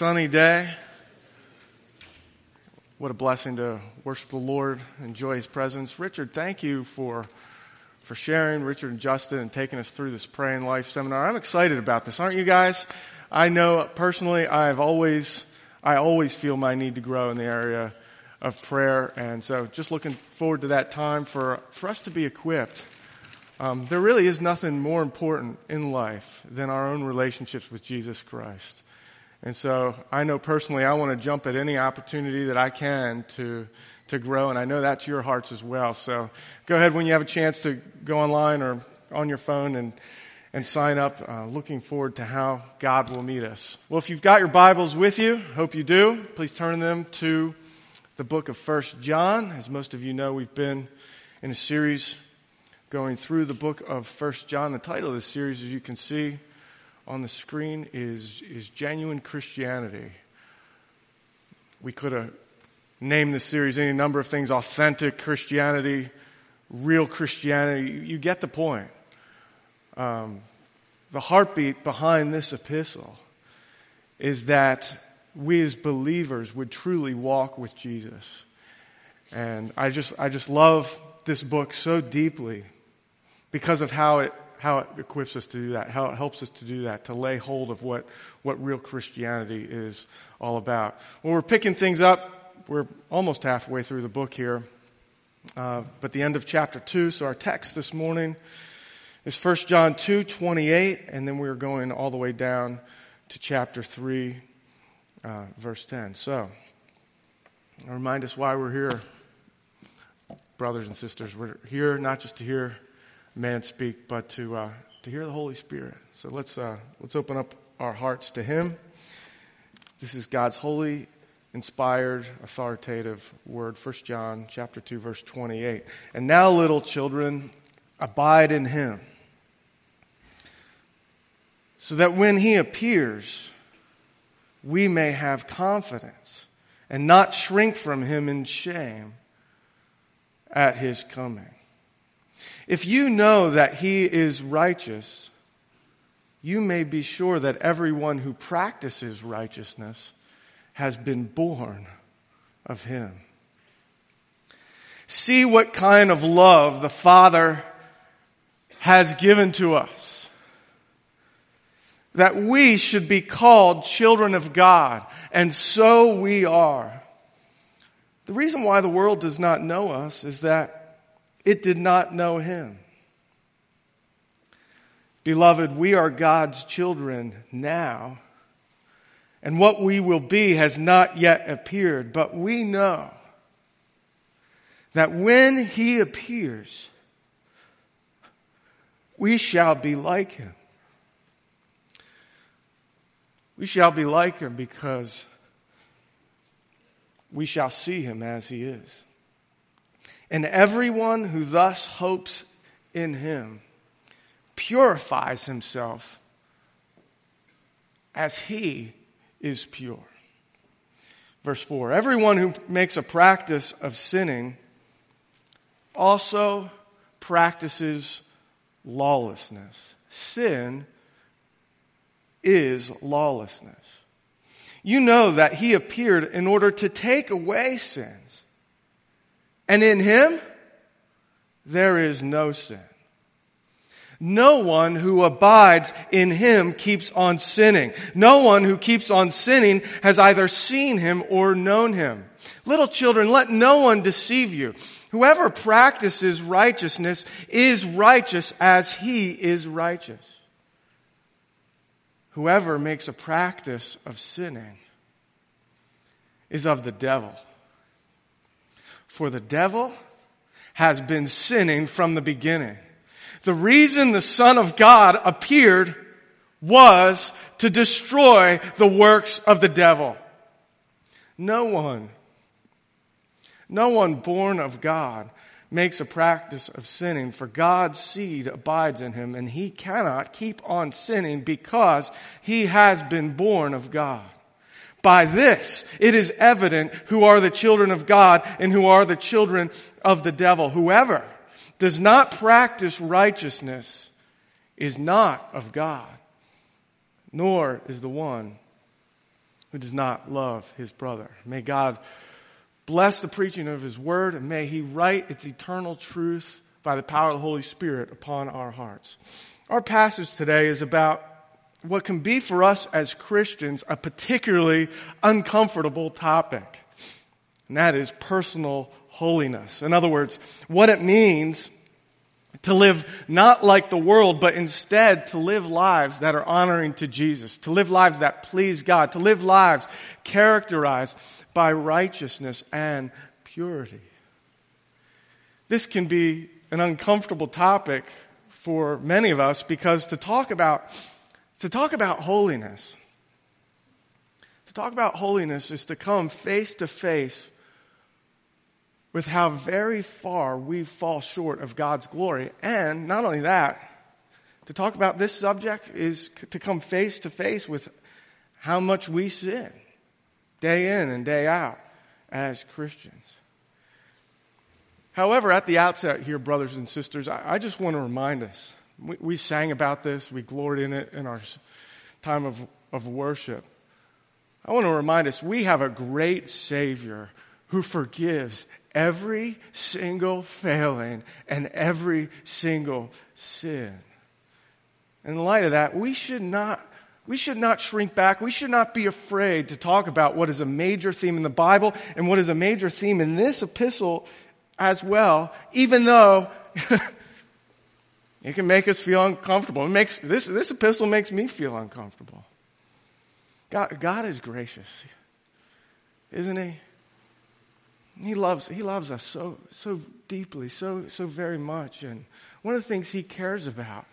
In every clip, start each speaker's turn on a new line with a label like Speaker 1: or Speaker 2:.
Speaker 1: sunny day. What a blessing to worship the Lord, enjoy His presence. Richard, thank you for for sharing, Richard and Justin, and taking us through this praying life seminar. I'm excited about this, aren't you guys? I know personally, I've always I always feel my need to grow in the area of prayer, and so just looking forward to that time for for us to be equipped. Um, there really is nothing more important in life than our own relationships with Jesus Christ. And so I know personally I want to jump at any opportunity that I can to, to grow, and I know that's your hearts as well. So go ahead when you have a chance to go online or on your phone and, and sign up. Uh, looking forward to how God will meet us. Well, if you've got your Bibles with you, hope you do, please turn them to the book of First John. As most of you know, we've been in a series going through the book of First John. The title of this series, as you can see, on the screen is, is Genuine Christianity. We could have named this series any number of things authentic Christianity, real Christianity. You get the point. Um, the heartbeat behind this epistle is that we as believers would truly walk with Jesus. And I just, I just love this book so deeply because of how it how it equips us to do that, how it helps us to do that, to lay hold of what, what real Christianity is all about. Well, we're picking things up. We're almost halfway through the book here, uh, but the end of chapter 2. So our text this morning is 1 John 2 28, and then we're going all the way down to chapter 3, uh, verse 10. So, remind us why we're here, brothers and sisters. We're here not just to hear man speak, but to, uh, to hear the Holy Spirit. So let's, uh, let's open up our hearts to Him. This is God's holy, inspired, authoritative word. 1 John chapter 2, verse 28. And now, little children, abide in Him, so that when He appears, we may have confidence and not shrink from Him in shame at His coming. If you know that he is righteous, you may be sure that everyone who practices righteousness has been born of him. See what kind of love the Father has given to us. That we should be called children of God, and so we are. The reason why the world does not know us is that it did not know him. Beloved, we are God's children now, and what we will be has not yet appeared, but we know that when he appears, we shall be like him. We shall be like him because we shall see him as he is. And everyone who thus hopes in him purifies himself as he is pure. Verse 4 Everyone who makes a practice of sinning also practices lawlessness. Sin is lawlessness. You know that he appeared in order to take away sins and in him, there is no sin. No one who abides in him keeps on sinning. No one who keeps on sinning has either seen him or known him. Little children, let no one deceive you. Whoever practices righteousness is righteous as he is righteous. Whoever makes a practice of sinning is of the devil. For the devil has been sinning from the beginning. The reason the Son of God appeared was to destroy the works of the devil. No one, no one born of God makes a practice of sinning, for God's seed abides in him, and he cannot keep on sinning because he has been born of God. By this, it is evident who are the children of God and who are the children of the devil. Whoever does not practice righteousness is not of God, nor is the one who does not love his brother. May God bless the preaching of his word, and may he write its eternal truth by the power of the Holy Spirit upon our hearts. Our passage today is about what can be for us as Christians a particularly uncomfortable topic, and that is personal holiness. In other words, what it means to live not like the world, but instead to live lives that are honoring to Jesus, to live lives that please God, to live lives characterized by righteousness and purity. This can be an uncomfortable topic for many of us because to talk about to talk about holiness to talk about holiness is to come face to face with how very far we fall short of God's glory. And not only that, to talk about this subject is to come face to face with how much we sin day in and day out as Christians. However, at the outset here, brothers and sisters, I, just want to remind us we, we, sang about this, we gloried in it in our time of, of worship. I want to remind us we have a great Savior who forgives every single failing and every single sin. In light of that, we should not we should not shrink back. We should not be afraid to talk about what is a major theme in the Bible and what is a major theme in this epistle as well, even though it can make us feel uncomfortable. It makes, this, this epistle makes me feel uncomfortable. God, God is gracious, isn't He? He loves, he loves us so, so deeply, so, so very much. And one of the things He cares about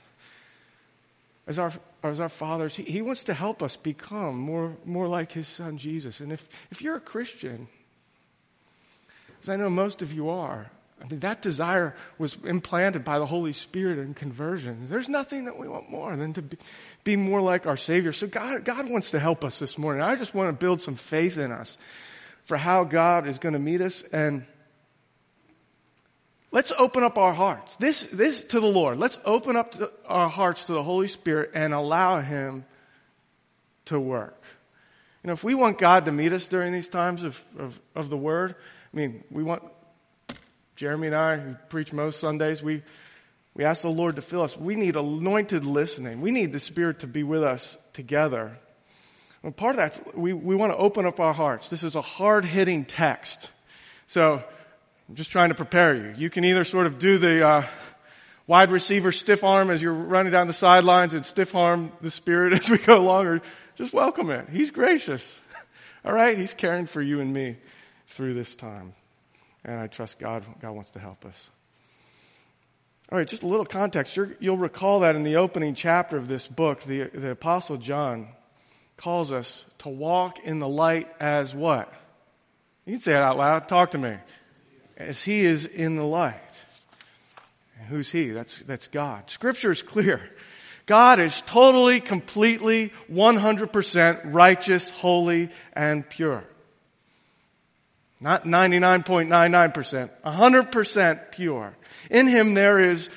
Speaker 1: as our, as our fathers, he, he wants to help us become more, more like His Son Jesus. And if, if you're a Christian, as I know most of you are, I mean, that desire was implanted by the Holy Spirit in conversion. There's nothing that we want more than to be, be more like our Savior. So God, God wants to help us this morning. I just want to build some faith in us for how God is going to meet us. And let's open up our hearts. This, this to the Lord. Let's open up our hearts to the Holy Spirit and allow Him to work. You know, if we want God to meet us during these times of, of, of the Word, I mean, we want Jeremy and I, who preach most Sundays, we, we ask the Lord to fill us. We need anointed listening. We need the Spirit to be with us together well, part of that, we, we want to open up our hearts. This is a hard hitting text. So I'm just trying to prepare you. You can either sort of do the uh, wide receiver stiff arm as you're running down the sidelines and stiff arm the Spirit as we go along, or just welcome it. He's gracious. All right? He's caring for you and me through this time. And I trust God, God wants to help us. All right, just a little context. you will recall that in the opening chapter of this book, the, the Apostle John calls us to walk in the light as what? You can say it out loud. Talk to me. As he is in the light. And who's he? That's, that's God. Scripture is clear. God is totally, completely, 100% righteous, holy, and pure. Not 99.99%, 100% pure. In him there is,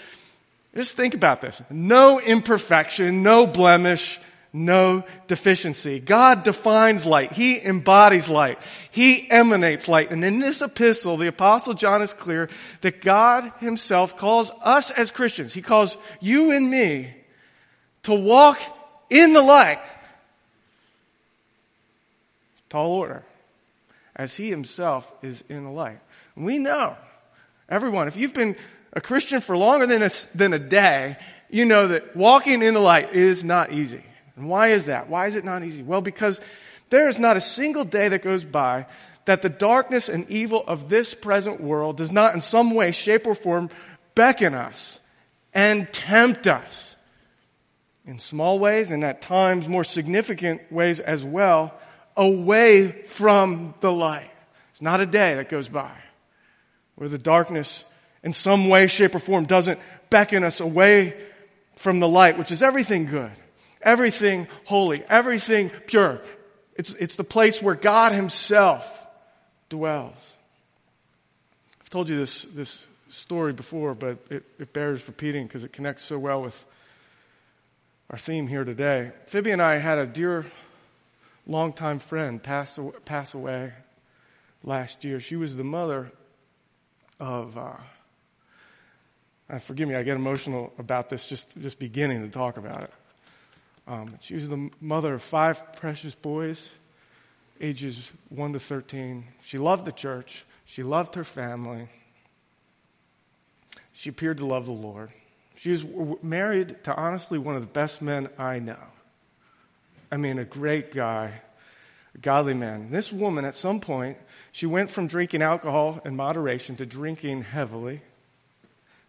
Speaker 1: just think about this, no imperfection, no blemish, no deficiency. God defines light. He embodies light. He emanates light. And in this epistle, the apostle John is clear that God himself calls us as Christians, he calls you and me to walk in the light. Tall order. As he himself is in the light. We know, everyone, if you've been a Christian for longer than a, than a day, you know that walking in the light is not easy. And why is that? Why is it not easy? Well, because there is not a single day that goes by that the darkness and evil of this present world does not in some way, shape, or form beckon us and tempt us in small ways and at times more significant ways as well away from the light. It's not a day that goes by where the darkness in some way, shape, or form doesn't beckon us away from the light, which is everything good everything holy, everything pure. It's, it's the place where God Himself dwells. I've told you this, this story before, but it, it bears repeating because it connects so well with our theme here today. Phoebe and I had a dear longtime friend, passed, passed away last year. She was the mother of, uh, uh, forgive me, I get emotional about this just, just beginning to talk about it. Um, she was the mother of five precious boys, ages 1 to 13. She loved the church, she loved her family. She appeared to love the Lord. She was married to honestly one of the best men I know. I mean, a great guy, a godly man. This woman, at some point, she went from drinking alcohol in moderation to drinking heavily.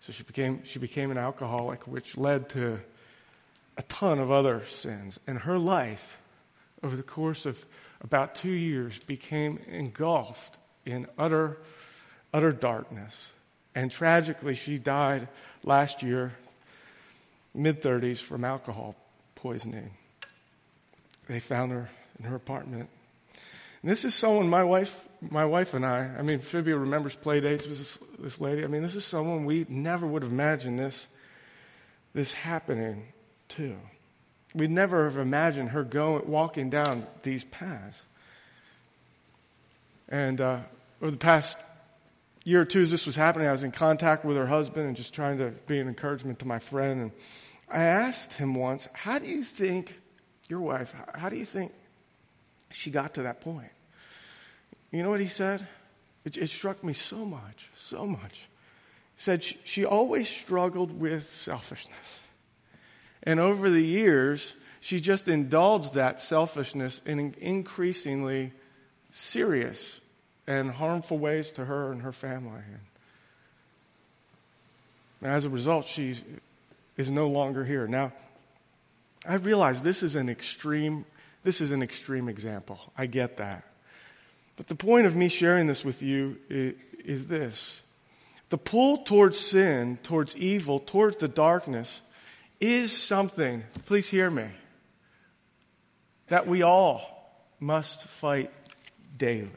Speaker 1: So she became, she became an alcoholic, which led to a ton of other sins. And her life, over the course of about two years, became engulfed in utter, utter darkness. And tragically, she died last year, mid 30s, from alcohol poisoning. They found her in her apartment. And this is someone my wife, my wife and I, I mean, Phoebe remembers play dates with this, this lady. I mean, this is someone we never would have imagined this, this happening to. We'd never have imagined her going, walking down these paths. And uh, over the past year or two, as this was happening, I was in contact with her husband and just trying to be an encouragement to my friend. And I asked him once, How do you think, your wife, how do you think she got to that point? You know what he said? It, it struck me so much, so much. He said she, she always struggled with selfishness. And over the years, she just indulged that selfishness in increasingly serious and harmful ways to her and her family. And as a result, she is no longer here. Now, I realize this is an extreme this is an extreme example. I get that. But the point of me sharing this with you is, is this. The pull towards sin, towards evil, towards the darkness is something, please hear me, that we all must fight daily.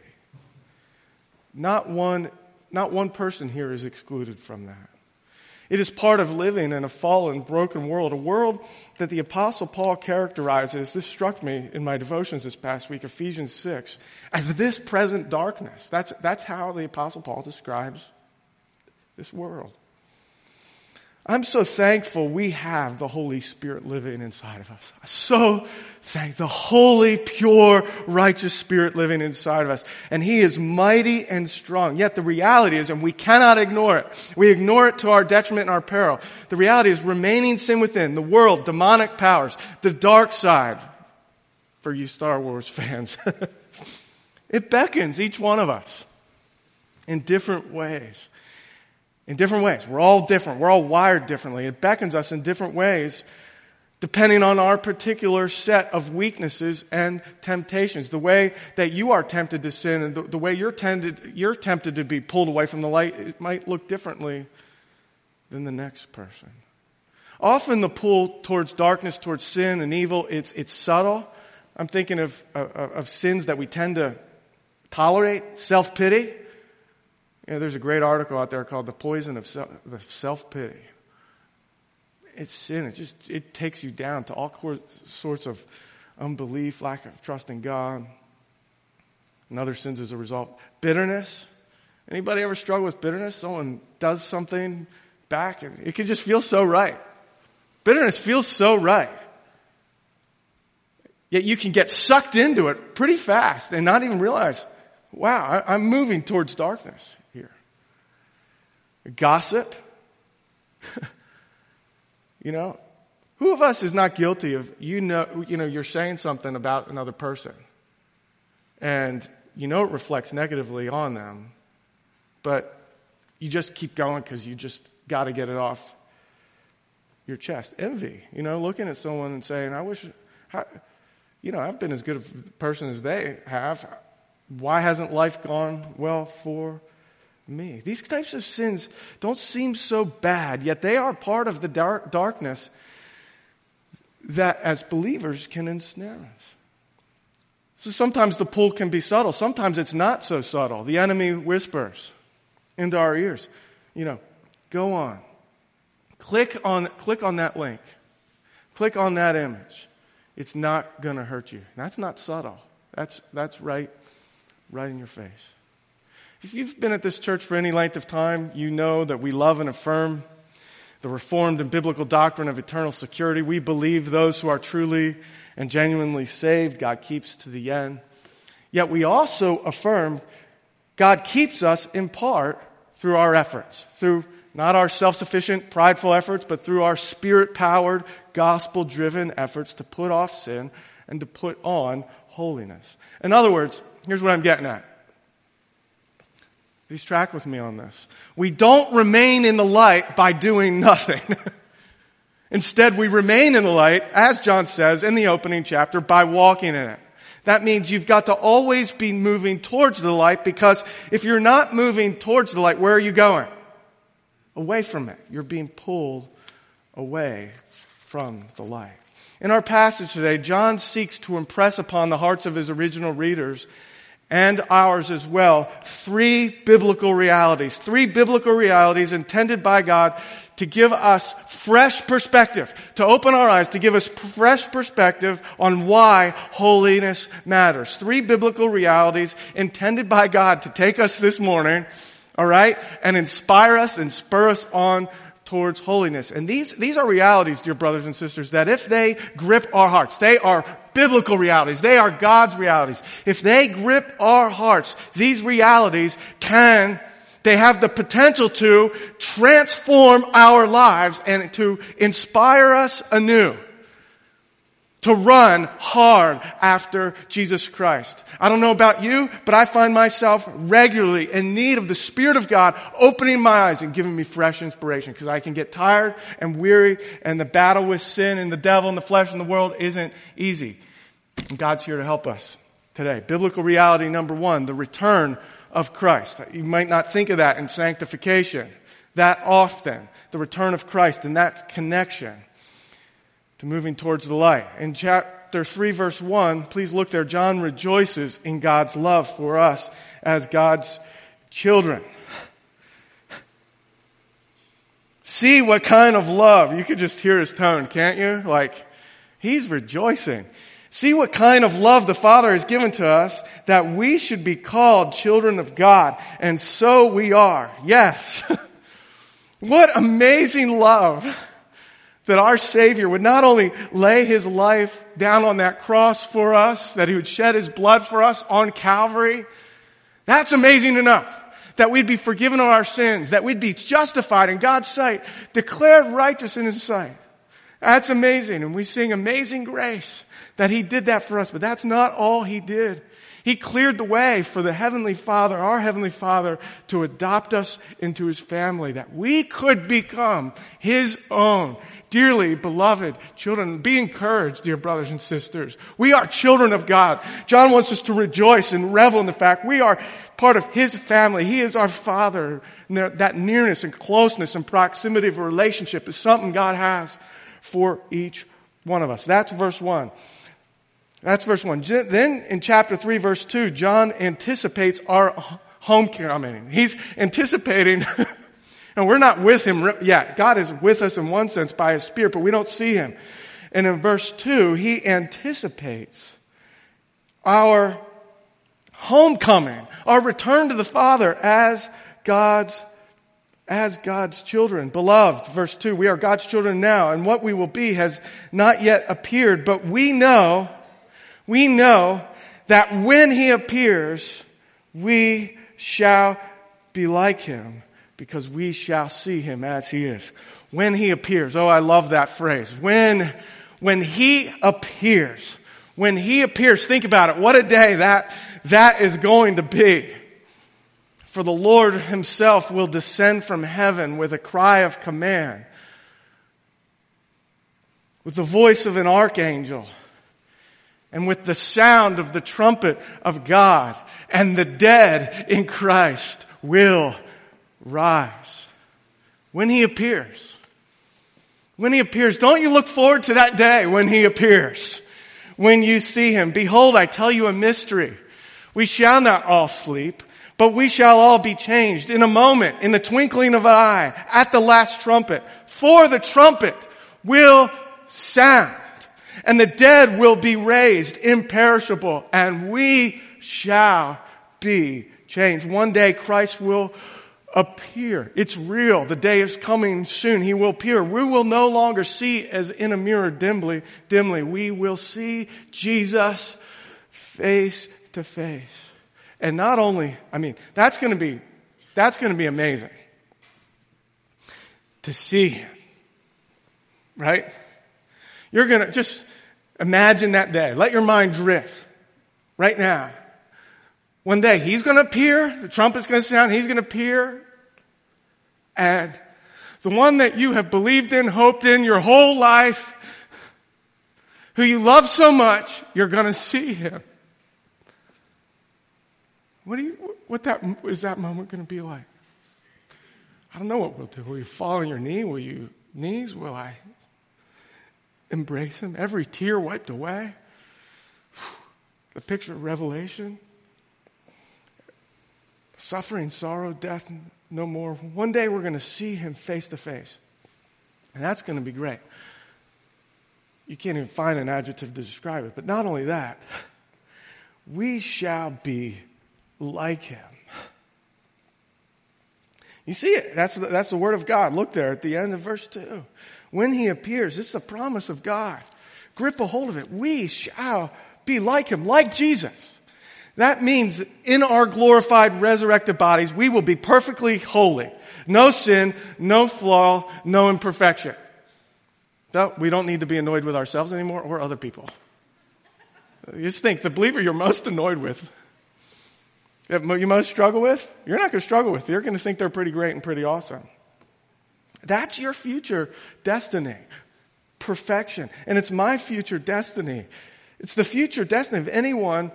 Speaker 1: Not one, not one person here is excluded from that. It is part of living in a fallen, broken world, a world that the Apostle Paul characterizes. This struck me in my devotions this past week, Ephesians 6, as this present darkness. That's, that's how the Apostle Paul describes this world. I'm so thankful we have the Holy Spirit living inside of us. So thank the holy, pure, righteous Spirit living inside of us. And He is mighty and strong. Yet the reality is, and we cannot ignore it, we ignore it to our detriment and our peril. The reality is remaining sin within, the world, demonic powers, the dark side, for you Star Wars fans. it beckons each one of us in different ways in different ways. We're all different. We're all wired differently. It beckons us in different ways depending on our particular set of weaknesses and temptations. The way that you are tempted to sin and the, the way you're, tended, you're tempted to be pulled away from the light, it might look differently than the next person. Often the pull towards darkness, towards sin and evil, it's, it's subtle. I'm thinking of, of, of sins that we tend to tolerate, self pity. You know, there's a great article out there called "The Poison of Self Pity." It's sin. It just it takes you down to all sorts of unbelief, lack of trust in God, and other sins as a result. Bitterness. Anybody ever struggle with bitterness? Someone does something back, and it can just feel so right. Bitterness feels so right. Yet you can get sucked into it pretty fast and not even realize, wow, I'm moving towards darkness. Gossip. you know, who of us is not guilty of you know you know you're saying something about another person? And you know it reflects negatively on them but you just keep going because you just got to get it off your chest. Envy you know looking at someone and saying i wish how, you know i've been as good a person as they have. Why hasn't life gone well for me. These types of sins don't seem so bad, yet they are part of the dark, darkness that as believers can ensnare us. So sometimes the pull can be subtle, sometimes it's not so subtle. The enemy whispers into our ears, you know, go on. Click on, click on that link. Click on that image. It's not going to hurt you. That's not subtle. That's, that's right, right in your face. If you've been at this church for any length of time, you know that we love and affirm the reformed and biblical doctrine of eternal security. We believe those who are truly and genuinely saved, God keeps to the end. Yet we also affirm God keeps us in part through our efforts, through not our self sufficient, prideful efforts, but through our spirit powered, gospel driven efforts to put off sin and to put on holiness. In other words, here's what I'm getting at. Please track with me on this. We don't remain in the light by doing nothing. Instead, we remain in the light, as John says in the opening chapter, by walking in it. That means you've got to always be moving towards the light because if you're not moving towards the light, where are you going? Away from it. You're being pulled away from the light. In our passage today, John seeks to impress upon the hearts of his original readers and ours as well three biblical realities. Three biblical realities intended by God to give us fresh perspective, to open our eyes, to give us fresh perspective on why holiness matters. Three biblical realities intended by God to take us this morning, all right, and inspire us and spur us on towards holiness. And these, these are realities, dear brothers and sisters, that if they grip our hearts, they are biblical realities. They are God's realities. If they grip our hearts, these realities can they have the potential to transform our lives and to inspire us anew to run hard after Jesus Christ. I don't know about you, but I find myself regularly in need of the Spirit of God opening my eyes and giving me fresh inspiration because I can get tired and weary and the battle with sin and the devil and the flesh and the world isn't easy. And God's here to help us today. Biblical reality number one, the return of Christ. You might not think of that in sanctification that often, the return of Christ and that connection to moving towards the light. In chapter 3, verse 1, please look there. John rejoices in God's love for us as God's children. See what kind of love. You could just hear his tone, can't you? Like, he's rejoicing. See what kind of love the Father has given to us that we should be called children of God. And so we are. Yes. what amazing love that our Savior would not only lay His life down on that cross for us, that He would shed His blood for us on Calvary. That's amazing enough. That we'd be forgiven of our sins, that we'd be justified in God's sight, declared righteous in His sight. That's amazing. And we sing amazing grace that He did that for us, but that's not all He did. He cleared the way for the Heavenly Father, our Heavenly Father, to adopt us into His family, that we could become His own. Dearly beloved children, be encouraged, dear brothers and sisters. We are children of God. John wants us to rejoice and revel in the fact we are part of His family. He is our Father. And that nearness and closeness and proximity of a relationship is something God has for each one of us. That's verse one. That's verse 1. Then in chapter 3, verse 2, John anticipates our homecoming. He's anticipating, and we're not with him yet. God is with us in one sense by his Spirit, but we don't see him. And in verse 2, he anticipates our homecoming, our return to the Father as God's as God's children. Beloved, verse 2, we are God's children now, and what we will be has not yet appeared, but we know we know that when he appears, we shall be like him because we shall see him as he is. When he appears. Oh, I love that phrase. When, when he appears. When he appears, think about it. What a day that, that is going to be. For the Lord himself will descend from heaven with a cry of command, with the voice of an archangel and with the sound of the trumpet of God, and the dead in Christ will rise. When he appears. When he appears, don't you look forward to that day when he appears? When you see him. Behold, I tell you a mystery. We shall not all sleep, but we shall all be changed in a moment, in the twinkling of an eye, at the last trumpet. For the trumpet will sound And the dead will be raised imperishable and we shall be changed. One day Christ will appear. It's real. The day is coming soon. He will appear. We will no longer see as in a mirror dimly, dimly. We will see Jesus face to face. And not only, I mean, that's going to be, that's going to be amazing. To see him. Right? You're going to just imagine that day. Let your mind drift right now. One day he's going to appear, the trumpet's going to sound, he's going to appear, and the one that you have believed in, hoped in your whole life, who you love so much, you're going to see him. What do you, what that, is that moment going to be like? I don't know what we'll do. Will you fall on your knee? Will you knees? Will I embrace him? Every tear wiped away? The picture of Revelation? Suffering, sorrow, death, no more. One day we're going to see him face to face. And that's going to be great. You can't even find an adjective to describe it. But not only that, we shall be like him. You see it. That's the, that's the word of God. Look there at the end of verse 2. When he appears, this is the promise of God. Grip a hold of it. We shall be like him, like Jesus. That means in our glorified resurrected bodies, we will be perfectly holy. No sin, no flaw, no imperfection. So we don't need to be annoyed with ourselves anymore or other people. You just think the believer you're most annoyed with, you most struggle with, you're not going to struggle with. You're going to think they're pretty great and pretty awesome. That's your future destiny. Perfection. And it's my future destiny. It's the future destiny of anyone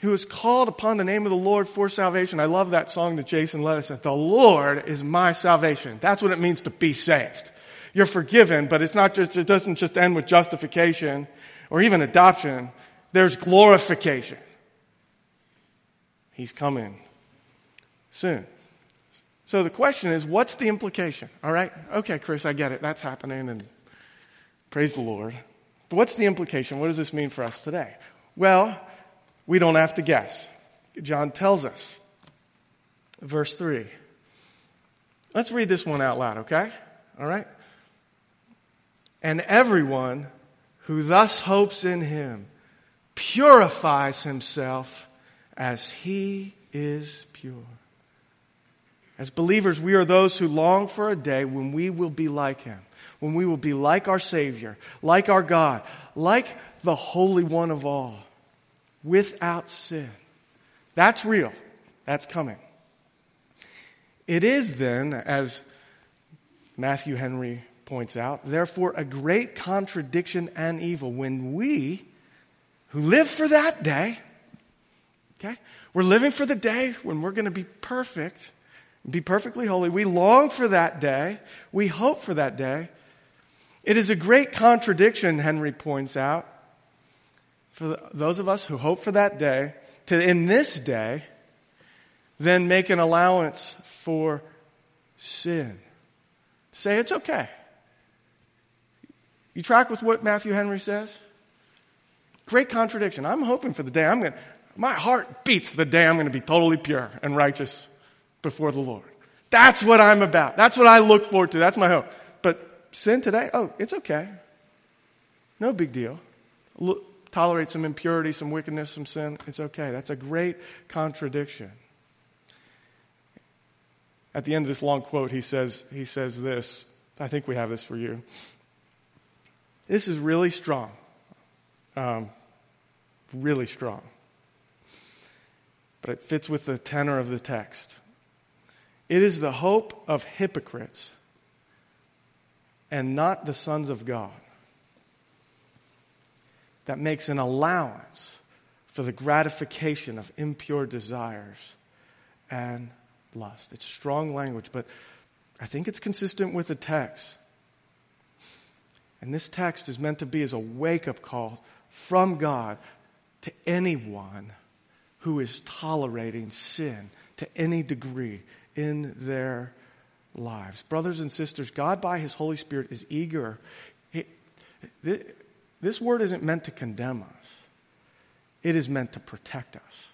Speaker 1: who is called upon the name of the Lord for salvation. I love that song that Jason led us at. The Lord is my salvation. That's what it means to be saved. You're forgiven, but it's not just, it doesn't just end with justification or even adoption. There's glorification. He's coming soon. So the question is, what's the implication? All right? Okay, Chris, I get it. That's happening and praise the Lord. But what's the implication? What does this mean for us today? Well, we don't have to guess. John tells us. Verse 3. Let's read this one out loud, okay? All right? And everyone who thus hopes in him purifies himself as he is pure. As believers, we are those who long for a day when we will be like him, when we will be like our Savior, like our God, like the Holy One of all without sin. That's real. That's coming. It is then, as Matthew Henry points out, therefore a great contradiction and evil when we, who live for that day, okay, we're living for the day when we're going to be perfect, be perfectly holy. We long for that day. We hope for that day. It is a great contradiction, Henry points out, for those of us who hope for that day to, in this day, then make an allowance for sin. Say it's okay. You track with what Matthew Henry says? Great contradiction. I'm hoping for the day I'm going to, my heart beats for the day I'm going to be totally pure and righteous before the Lord. That's what I'm about. That's what I look forward to. That's my hope. But sin today, oh, it's okay. No big deal. Look, tolerate some impurity, some wickedness, some sin, it's okay. That's a great contradiction. At the end of this long quote, he says, he says this. I think we have this for you. This is really strong. Um, really strong. But it fits with the tenor of the text. It is the hope of hypocrites and not the sons of God that makes an allowance for the gratification of impure desires and lust. It's strong language, but I think it's consistent with the text. And this text is meant to be as a wake up call from God to anyone who is tolerating sin to any degree in their lives. Brothers and sisters, God, by His Holy Spirit, is eager. This word isn't meant to condemn us, it is meant to protect us.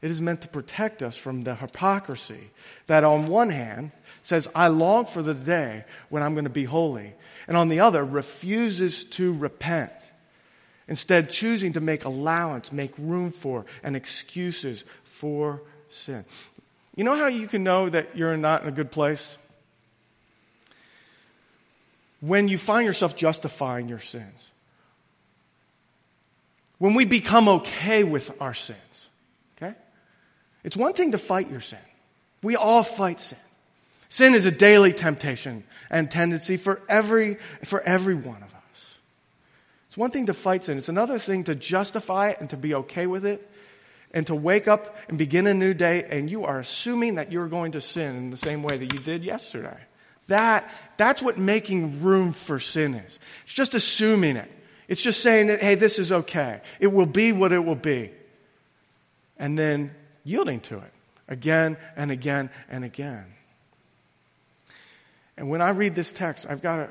Speaker 1: It is meant to protect us from the hypocrisy that, on one hand, says, I long for the day when I'm going to be holy, and on the other, refuses to repent. Instead, choosing to make allowance, make room for, and excuses for sin. You know how you can know that you're not in a good place? When you find yourself justifying your sins. When we become okay with our sins. Okay? It's one thing to fight your sin. We all fight sin. Sin is a daily temptation and tendency for every, for every one of us. It's one thing to fight sin. It's another thing to justify it and to be okay with it and to wake up and begin a new day and you are assuming that you're going to sin in the same way that you did yesterday. That, that's what making room for sin is. It's just assuming it. It's just saying that, hey, this is okay. It will be what it will be. And then yielding to it again and again and again. And when I read this text, I've got to,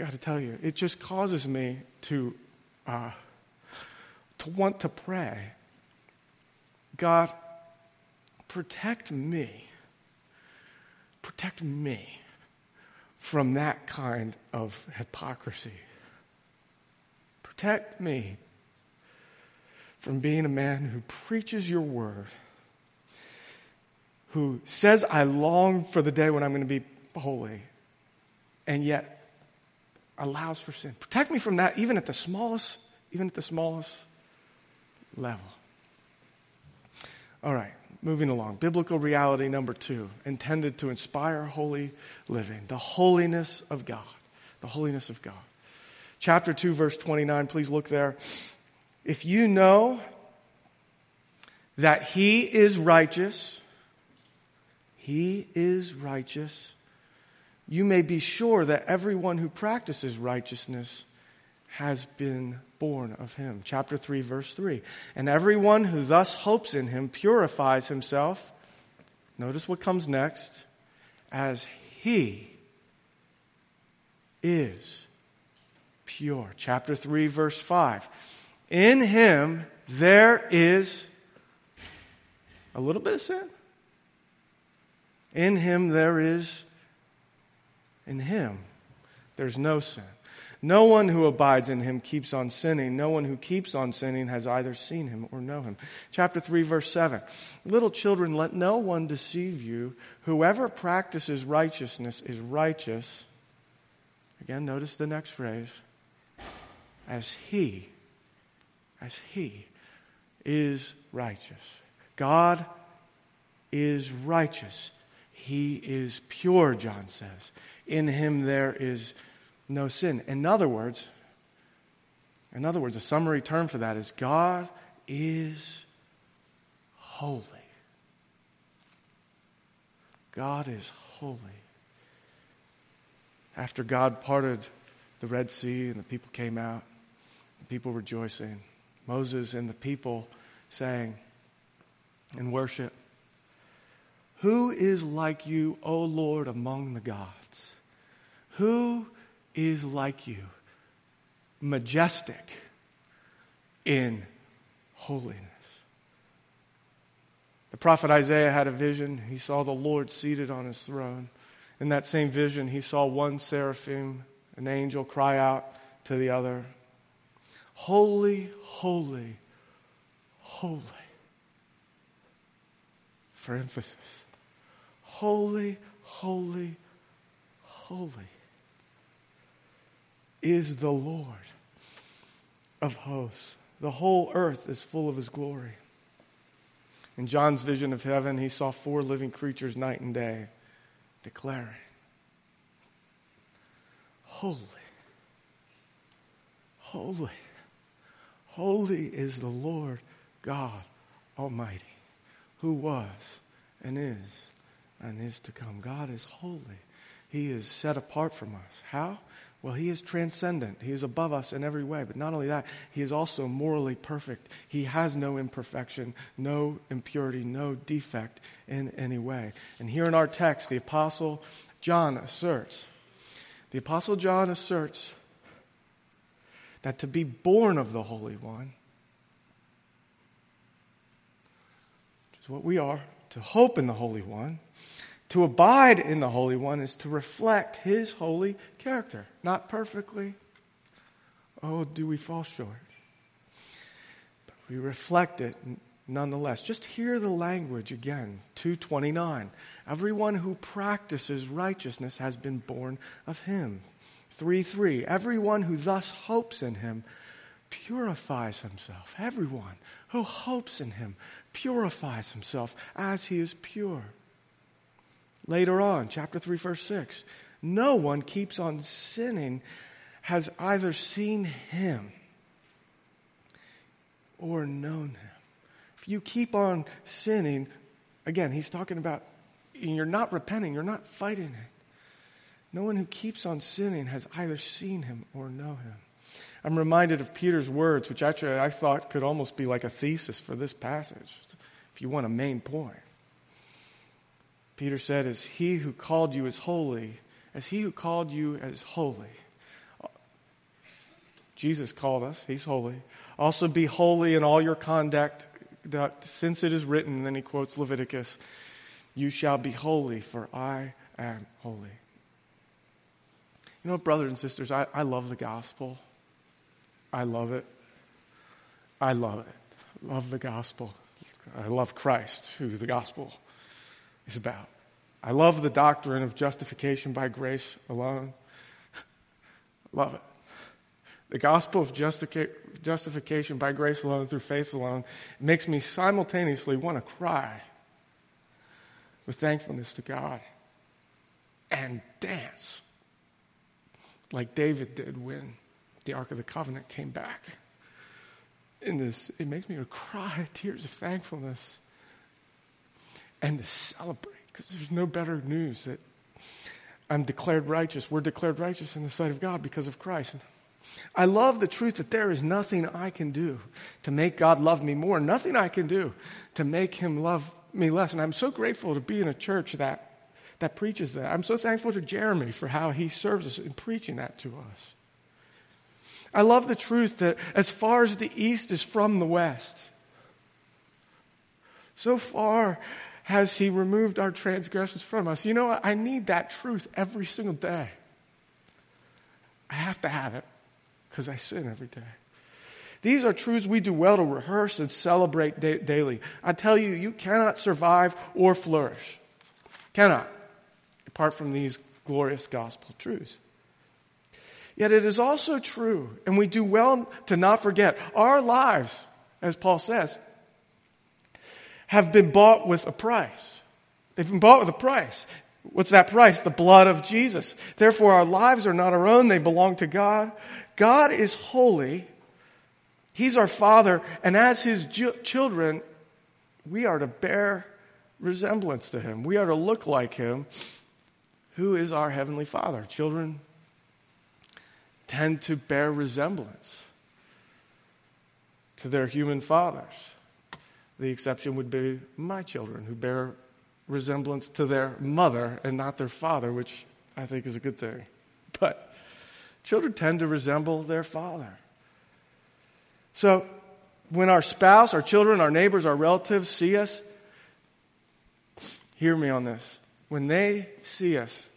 Speaker 1: got to tell you, it just causes me to, uh, to want to pray God, protect me. Protect me from that kind of hypocrisy. Protect me from being a man who preaches your word, who says, I long for the day when I'm going to be holy, and yet allows for sin. Protect me from that, even at the smallest, even at the smallest level. All right, moving along. Biblical reality number two, intended to inspire holy living, the holiness of God. The holiness of God. Chapter 2, verse 29, please look there. If you know that he is righteous, he is righteous, you may be sure that everyone who practices righteousness has been born of him. Chapter 3, verse 3. And everyone who thus hopes in him purifies himself. Notice what comes next. As he is pure. Chapter 3, verse 5. In him there is a little bit of sin. In him there is, in him, there's no sin. No one who abides in him keeps on sinning. No one who keeps on sinning has either seen him or know him. Chapter 3, verse 7. Little children, let no one deceive you. Whoever practices righteousness is righteous. Again, notice the next phrase. As he, as he is righteous. God is righteous. He is pure, John says. In him there is no sin. In other words, in other words, a summary term for that is God is holy. God is holy. After God parted the Red Sea and the people came out, the people rejoicing, Moses and the people saying in worship, Who is like you, O Lord, among the gods? Who is like you, majestic in holiness. The prophet Isaiah had a vision. He saw the Lord seated on his throne. In that same vision, he saw one seraphim, an angel, cry out to the other Holy, holy, holy. For emphasis. Holy, holy, holy is the Lord of hosts. The whole earth is full of his glory. In John's vision of heaven, he saw four living creatures night and day declaring, Holy, holy, holy is the Lord God Almighty, who was and is and is to come. God is holy. He is set apart from us. How? Well, he is transcendent. He is above us in every way. But not only that, he is also morally perfect. He has no imperfection, no impurity, no defect in any way. And here in our text, the Apostle John asserts, the Apostle John asserts that to be born of the Holy One, which is what we are, to hope in the Holy One, to abide in the Holy One is to reflect His holy character. Not perfectly. Oh, do we fall short? But we reflect it nonetheless. Just hear the language again. 229. Everyone who practices righteousness has been born of Him. 3 3. Everyone who thus hopes in Him purifies himself. Everyone who hopes in Him purifies himself as He is pure. Later on, chapter 3, verse 6 no one keeps on sinning has either seen him or known him. If you keep on sinning, again, he's talking about you're not repenting, you're not fighting it. No one who keeps on sinning has either seen him or know him. I'm reminded of Peter's words, which actually I thought could almost be like a thesis for this passage, if you want a main point. Peter said, As he who called you is holy, as he who called you as holy. Jesus called us, he's holy. Also be holy in all your conduct, since it is written, and then he quotes Leviticus, you shall be holy, for I am holy. You know, brothers and sisters, I, I love the gospel. I love it. I love it. Love the gospel. I love Christ, who the gospel is about. I love the doctrine of justification by grace alone. love it. The gospel of justica- justification by grace alone through faith alone makes me simultaneously want to cry with thankfulness to God and dance like David did when the Ark of the Covenant came back. In this, it makes me cry tears of thankfulness and to celebrate because there's no better news that I'm declared righteous. We're declared righteous in the sight of God because of Christ. I love the truth that there is nothing I can do to make God love me more, nothing I can do to make him love me less. And I'm so grateful to be in a church that, that preaches that. I'm so thankful to Jeremy for how he serves us in preaching that to us. I love the truth that as far as the east is from the west, so far has he removed our transgressions from us. You know, I need that truth every single day. I have to have it because I sin every day. These are truths we do well to rehearse and celebrate da- daily. I tell you, you cannot survive or flourish. Cannot, apart from these glorious gospel truths. Yet it is also true, and we do well to not forget, our lives, as Paul says, have been bought with a price. They've been bought with a price. What's that price? The blood of Jesus. Therefore, our lives are not our own, they belong to God. God is holy. He's our Father, and as His ju- children, we are to bear resemblance to Him. We are to look like Him, who is our Heavenly Father. Children tend to bear resemblance to their human fathers. The exception would be my children who bear resemblance to their mother and not their father, which I think is a good thing. But children tend to resemble their father. So when our spouse, our children, our neighbors, our relatives see us, hear me on this. When they see us,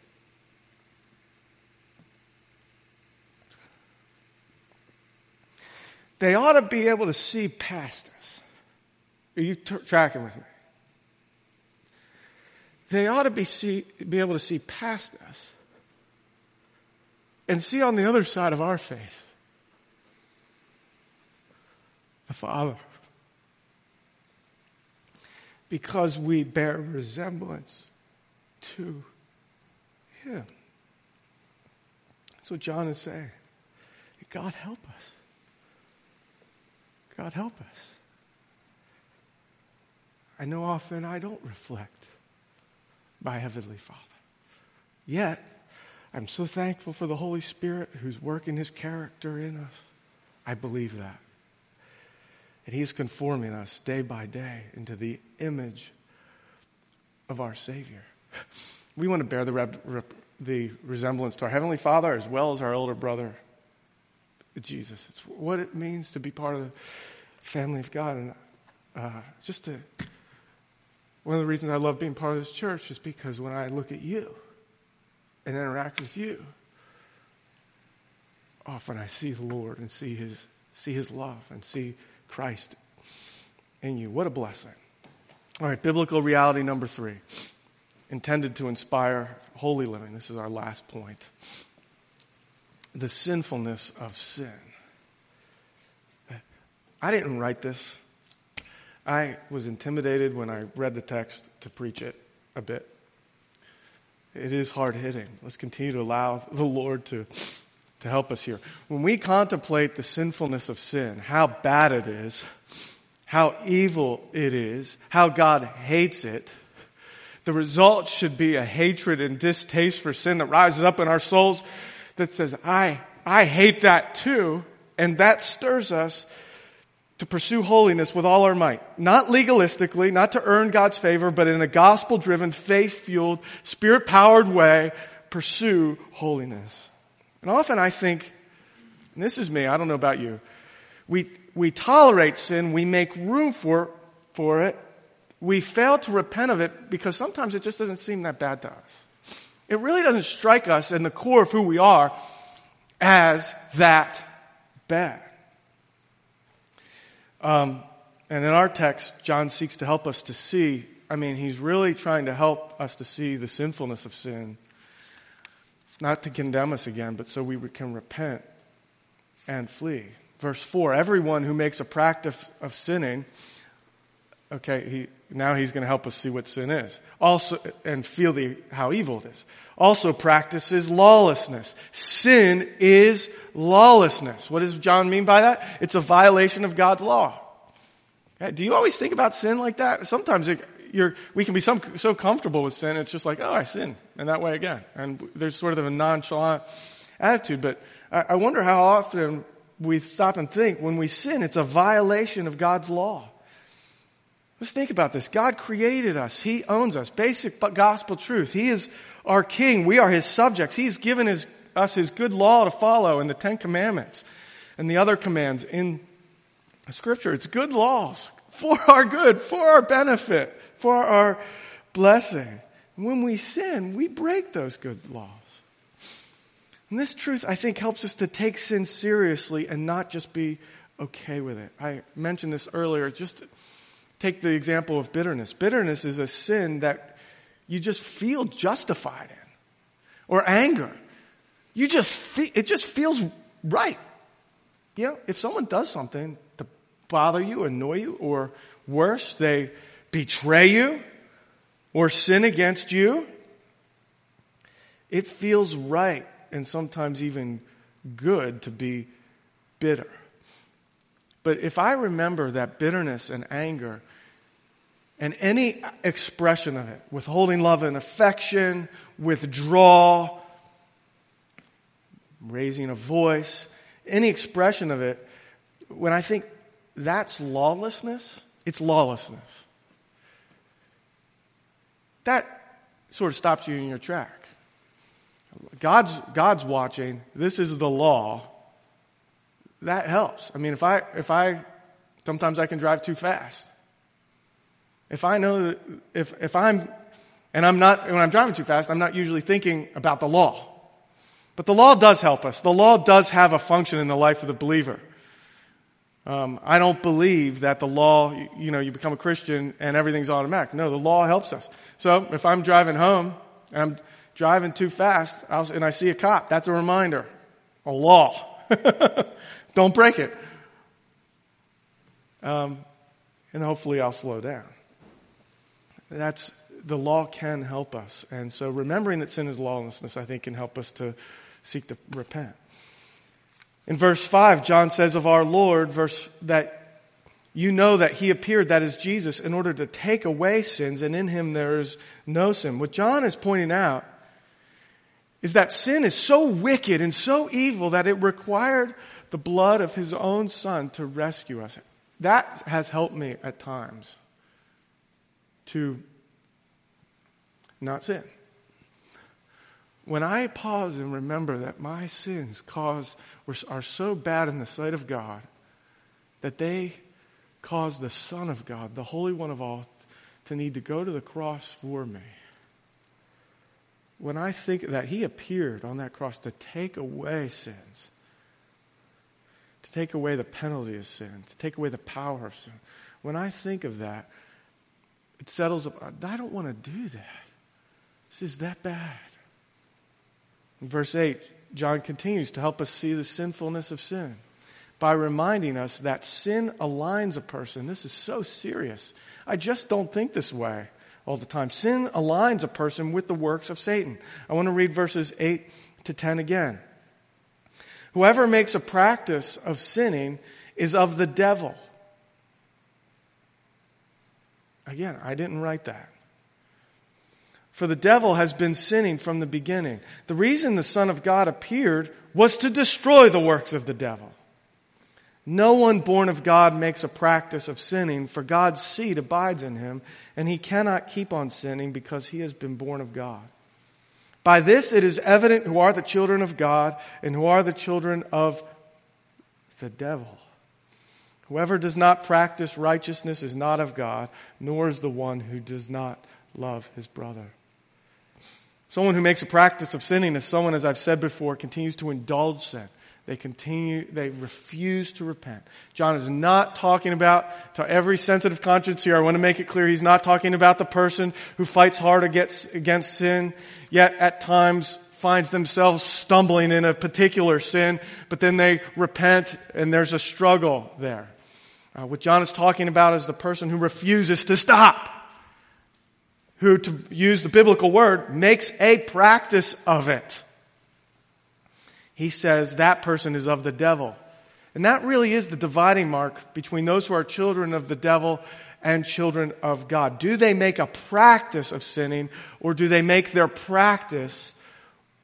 Speaker 1: they ought to be able to see past. Are you t- tracking with me? They ought to be, see, be able to see past us and see on the other side of our face the Father. Because we bear resemblance to Him. That's what John is saying. God help us. God help us. I know often I don't reflect my Heavenly Father. Yet, I'm so thankful for the Holy Spirit who's working His character in us. I believe that. And He's conforming us day by day into the image of our Savior. We want to bear the, rep, rep, the resemblance to our Heavenly Father as well as our older brother Jesus. It's what it means to be part of the family of God. And uh, just to, one of the reasons I love being part of this church is because when I look at you and interact with you, often I see the Lord and see His, see His love and see Christ in you. What a blessing. All right, biblical reality number three intended to inspire holy living. This is our last point. The sinfulness of sin. I didn't write this. I was intimidated when I read the text to preach it a bit. It is hard hitting. Let's continue to allow the Lord to, to help us here. When we contemplate the sinfulness of sin, how bad it is, how evil it is, how God hates it, the result should be a hatred and distaste for sin that rises up in our souls that says, I, I hate that too. And that stirs us to pursue holiness with all our might. Not legalistically, not to earn God's favor, but in a gospel driven, faith fueled, spirit powered way, pursue holiness. And often I think, and this is me, I don't know about you, we, we tolerate sin, we make room for, for it, we fail to repent of it because sometimes it just doesn't seem that bad to us. It really doesn't strike us in the core of who we are as that bad. Um, and in our text, John seeks to help us to see. I mean, he's really trying to help us to see the sinfulness of sin, not to condemn us again, but so we can repent and flee. Verse 4 Everyone who makes a practice of sinning, okay, he, now he's going to help us see what sin is. Also, and feel the, how evil it is. Also practices lawlessness. Sin is lawlessness. What does John mean by that? It's a violation of God's law. Okay, do you always think about sin like that? Sometimes it, we can be some, so comfortable with sin, it's just like, oh, I sin, and that way again. And there's sort of a nonchalant attitude. But I, I wonder how often we stop and think when we sin, it's a violation of God's law. Let's think about this. God created us. He owns us. Basic gospel truth. He is our king. We are his subjects. He's given his, us his good law to follow in the Ten Commandments and the other commands in Scripture. It's good laws for our good, for our benefit, for our blessing. When we sin, we break those good laws. And this truth, I think, helps us to take sin seriously and not just be okay with it. I mentioned this earlier. Just Take the example of bitterness. Bitterness is a sin that you just feel justified in. Or anger. You just feel, it just feels right. You know, if someone does something to bother you, annoy you, or worse, they betray you or sin against you, it feels right and sometimes even good to be bitter. But if I remember that bitterness and anger and any expression of it, withholding love and affection, withdrawal, raising a voice, any expression of it, when I think that's lawlessness, it's lawlessness. That sort of stops you in your track. God's, God's watching. This is the law that helps. I mean, if I, if I, sometimes I can drive too fast. If I know that, if, if I'm, and I'm not, when I'm driving too fast, I'm not usually thinking about the law. But the law does help us. The law does have a function in the life of the believer. Um, I don't believe that the law, you know, you become a Christian and everything's automatic. No, the law helps us. So if I'm driving home and I'm driving too fast I'll, and I see a cop, that's a reminder. A law. Don't break it. Um, and hopefully I'll slow down. That's the law can help us. And so remembering that sin is lawlessness, I think, can help us to seek to repent. In verse 5, John says of our Lord, verse that you know that he appeared, that is Jesus, in order to take away sins, and in him there is no sin. What John is pointing out is that sin is so wicked and so evil that it required the blood of his own son to rescue us. That has helped me at times to not sin. when I pause and remember that my sins cause, are so bad in the sight of God that they cause the Son of God, the Holy One of all, to need to go to the cross for me. When I think that He appeared on that cross to take away sins, take away the penalty of sin, to take away the power of sin, when I think of that, it settles up. I don't want to do that. This is that bad. In verse 8, John continues to help us see the sinfulness of sin by reminding us that sin aligns a person. This is so serious. I just don't think this way all the time. Sin aligns a person with the works of Satan. I want to read verses 8 to 10 again. Whoever makes a practice of sinning is of the devil. Again, I didn't write that. For the devil has been sinning from the beginning. The reason the Son of God appeared was to destroy the works of the devil. No one born of God makes a practice of sinning, for God's seed abides in him, and he cannot keep on sinning because he has been born of God. By this it is evident who are the children of God and who are the children of the devil. Whoever does not practice righteousness is not of God, nor is the one who does not love his brother. Someone who makes a practice of sinning is someone, as I've said before, continues to indulge sin. They continue, they refuse to repent. John is not talking about, to every sensitive conscience here, I want to make it clear, he's not talking about the person who fights hard against, against sin, yet at times finds themselves stumbling in a particular sin, but then they repent and there's a struggle there. Uh, what John is talking about is the person who refuses to stop, who, to use the biblical word, makes a practice of it he says that person is of the devil. And that really is the dividing mark between those who are children of the devil and children of God. Do they make a practice of sinning or do they make their practice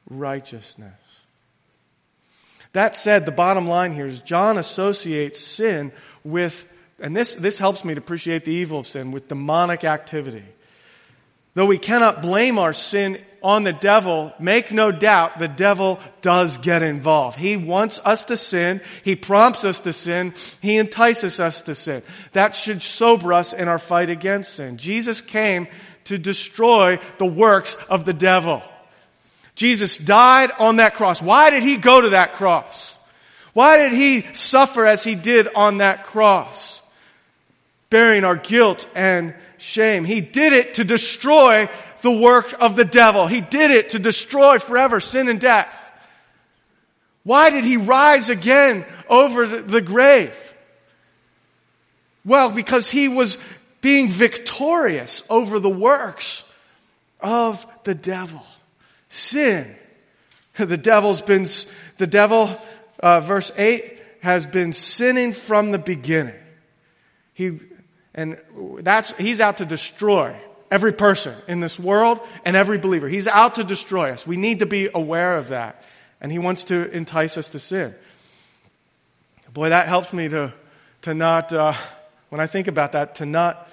Speaker 1: righteousness? That said, the bottom line here is John associates sin with, and this, this helps me to appreciate the evil of sin, with demonic activity. Though we cannot blame our sin on the devil, make no doubt the devil does get involved. He wants us to sin. He prompts us to sin. He entices us to sin. That should sober us in our fight against sin. Jesus came to destroy the works of the devil. Jesus died on that cross. Why did he go to that cross? Why did he suffer as he did on that cross? Bearing our guilt and shame. He did it to destroy the work of the devil. He did it to destroy forever sin and death. Why did he rise again over the grave? Well, because he was being victorious over the works of the devil. Sin. The devil's been, the devil, uh, verse 8, has been sinning from the beginning. He, and that's, he's out to destroy every person in this world and every believer. He's out to destroy us. We need to be aware of that. And he wants to entice us to sin. Boy, that helps me to, to not, uh, when I think about that, to not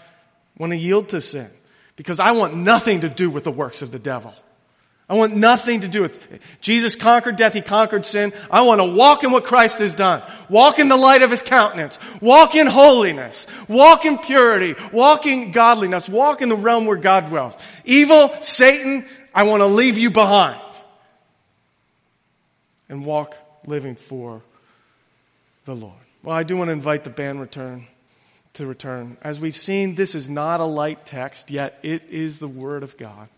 Speaker 1: want to yield to sin. Because I want nothing to do with the works of the devil. I want nothing to do with it. Jesus conquered death. He conquered sin. I want to walk in what Christ has done. Walk in the light of his countenance. Walk in holiness. Walk in purity. Walk in godliness. Walk in the realm where God dwells. Evil, Satan, I want to leave you behind. And walk living for the Lord. Well, I do want to invite the band return to return. As we've seen, this is not a light text, yet it is the Word of God.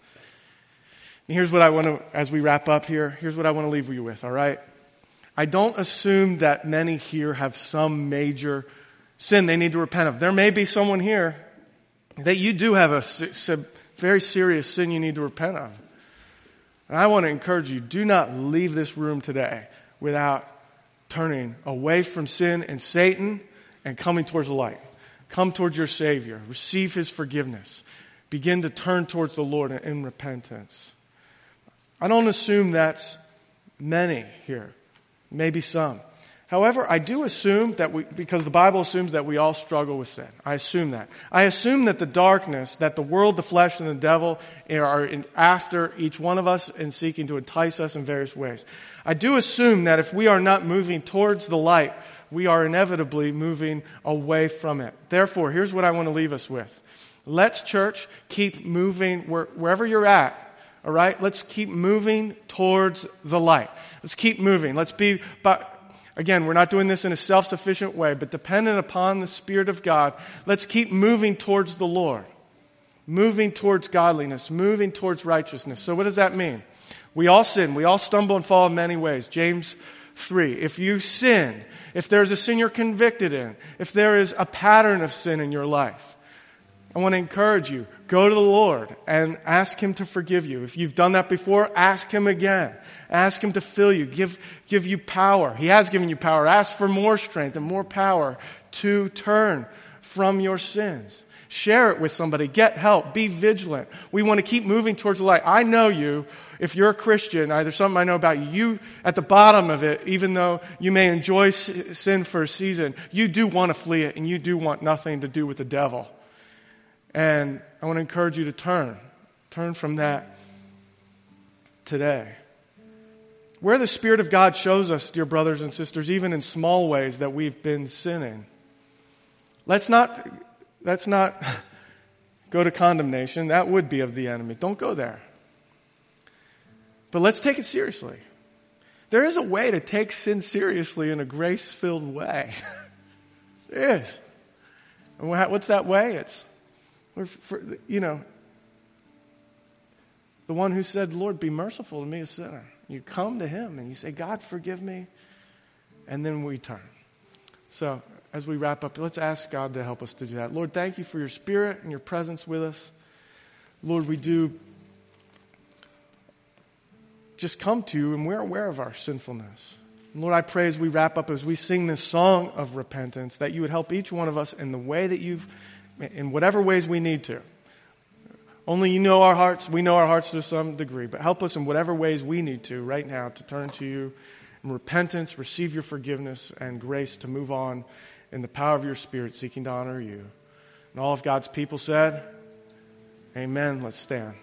Speaker 1: And here's what I want to, as we wrap up here, here's what I want to leave you with, all right? I don't assume that many here have some major sin they need to repent of. There may be someone here that you do have a very serious sin you need to repent of. And I want to encourage you do not leave this room today without turning away from sin and Satan and coming towards the light. Come towards your Savior, receive His forgiveness, begin to turn towards the Lord in repentance. I don't assume that's many here, maybe some. However, I do assume that we, because the Bible assumes that we all struggle with sin. I assume that. I assume that the darkness, that the world, the flesh, and the devil are after each one of us and seeking to entice us in various ways. I do assume that if we are not moving towards the light, we are inevitably moving away from it. Therefore, here's what I want to leave us with. Let's, church, keep moving where, wherever you're at. All right? Let's keep moving towards the light. Let's keep moving. Let's be, but Again, we're not doing this in a self sufficient way, but dependent upon the Spirit of God. Let's keep moving towards the Lord, moving towards godliness, moving towards righteousness. So, what does that mean? We all sin. We all stumble and fall in many ways. James 3. If you sin, if there's a sin you're convicted in, if there is a pattern of sin in your life, I want to encourage you go to the Lord and ask Him to forgive you. If you've done that before, ask Him again. Ask Him to fill you, give, give you power. He has given you power. Ask for more strength and more power to turn from your sins. Share it with somebody. Get help. Be vigilant. We want to keep moving towards the light. I know you. If you're a Christian, there's something I know about you. You, at the bottom of it, even though you may enjoy sin for a season, you do want to flee it and you do want nothing to do with the devil. And I want to encourage you to turn. Turn from that today. Where the Spirit of God shows us, dear brothers and sisters, even in small ways that we've been sinning, let's not, let's not go to condemnation. That would be of the enemy. Don't go there. But let's take it seriously. There is a way to take sin seriously in a grace filled way. there is. And what's that way? It's, you know, the one who said, Lord, be merciful to me, a sinner. You come to him and you say, God, forgive me. And then we turn. So, as we wrap up, let's ask God to help us to do that. Lord, thank you for your spirit and your presence with us. Lord, we do just come to you and we're aware of our sinfulness. Lord, I pray as we wrap up, as we sing this song of repentance, that you would help each one of us in the way that you've, in whatever ways we need to. Only you know our hearts. We know our hearts to some degree, but help us in whatever ways we need to right now to turn to you in repentance, receive your forgiveness and grace to move on in the power of your Spirit, seeking to honor you. And all of God's people said, Amen. Let's stand.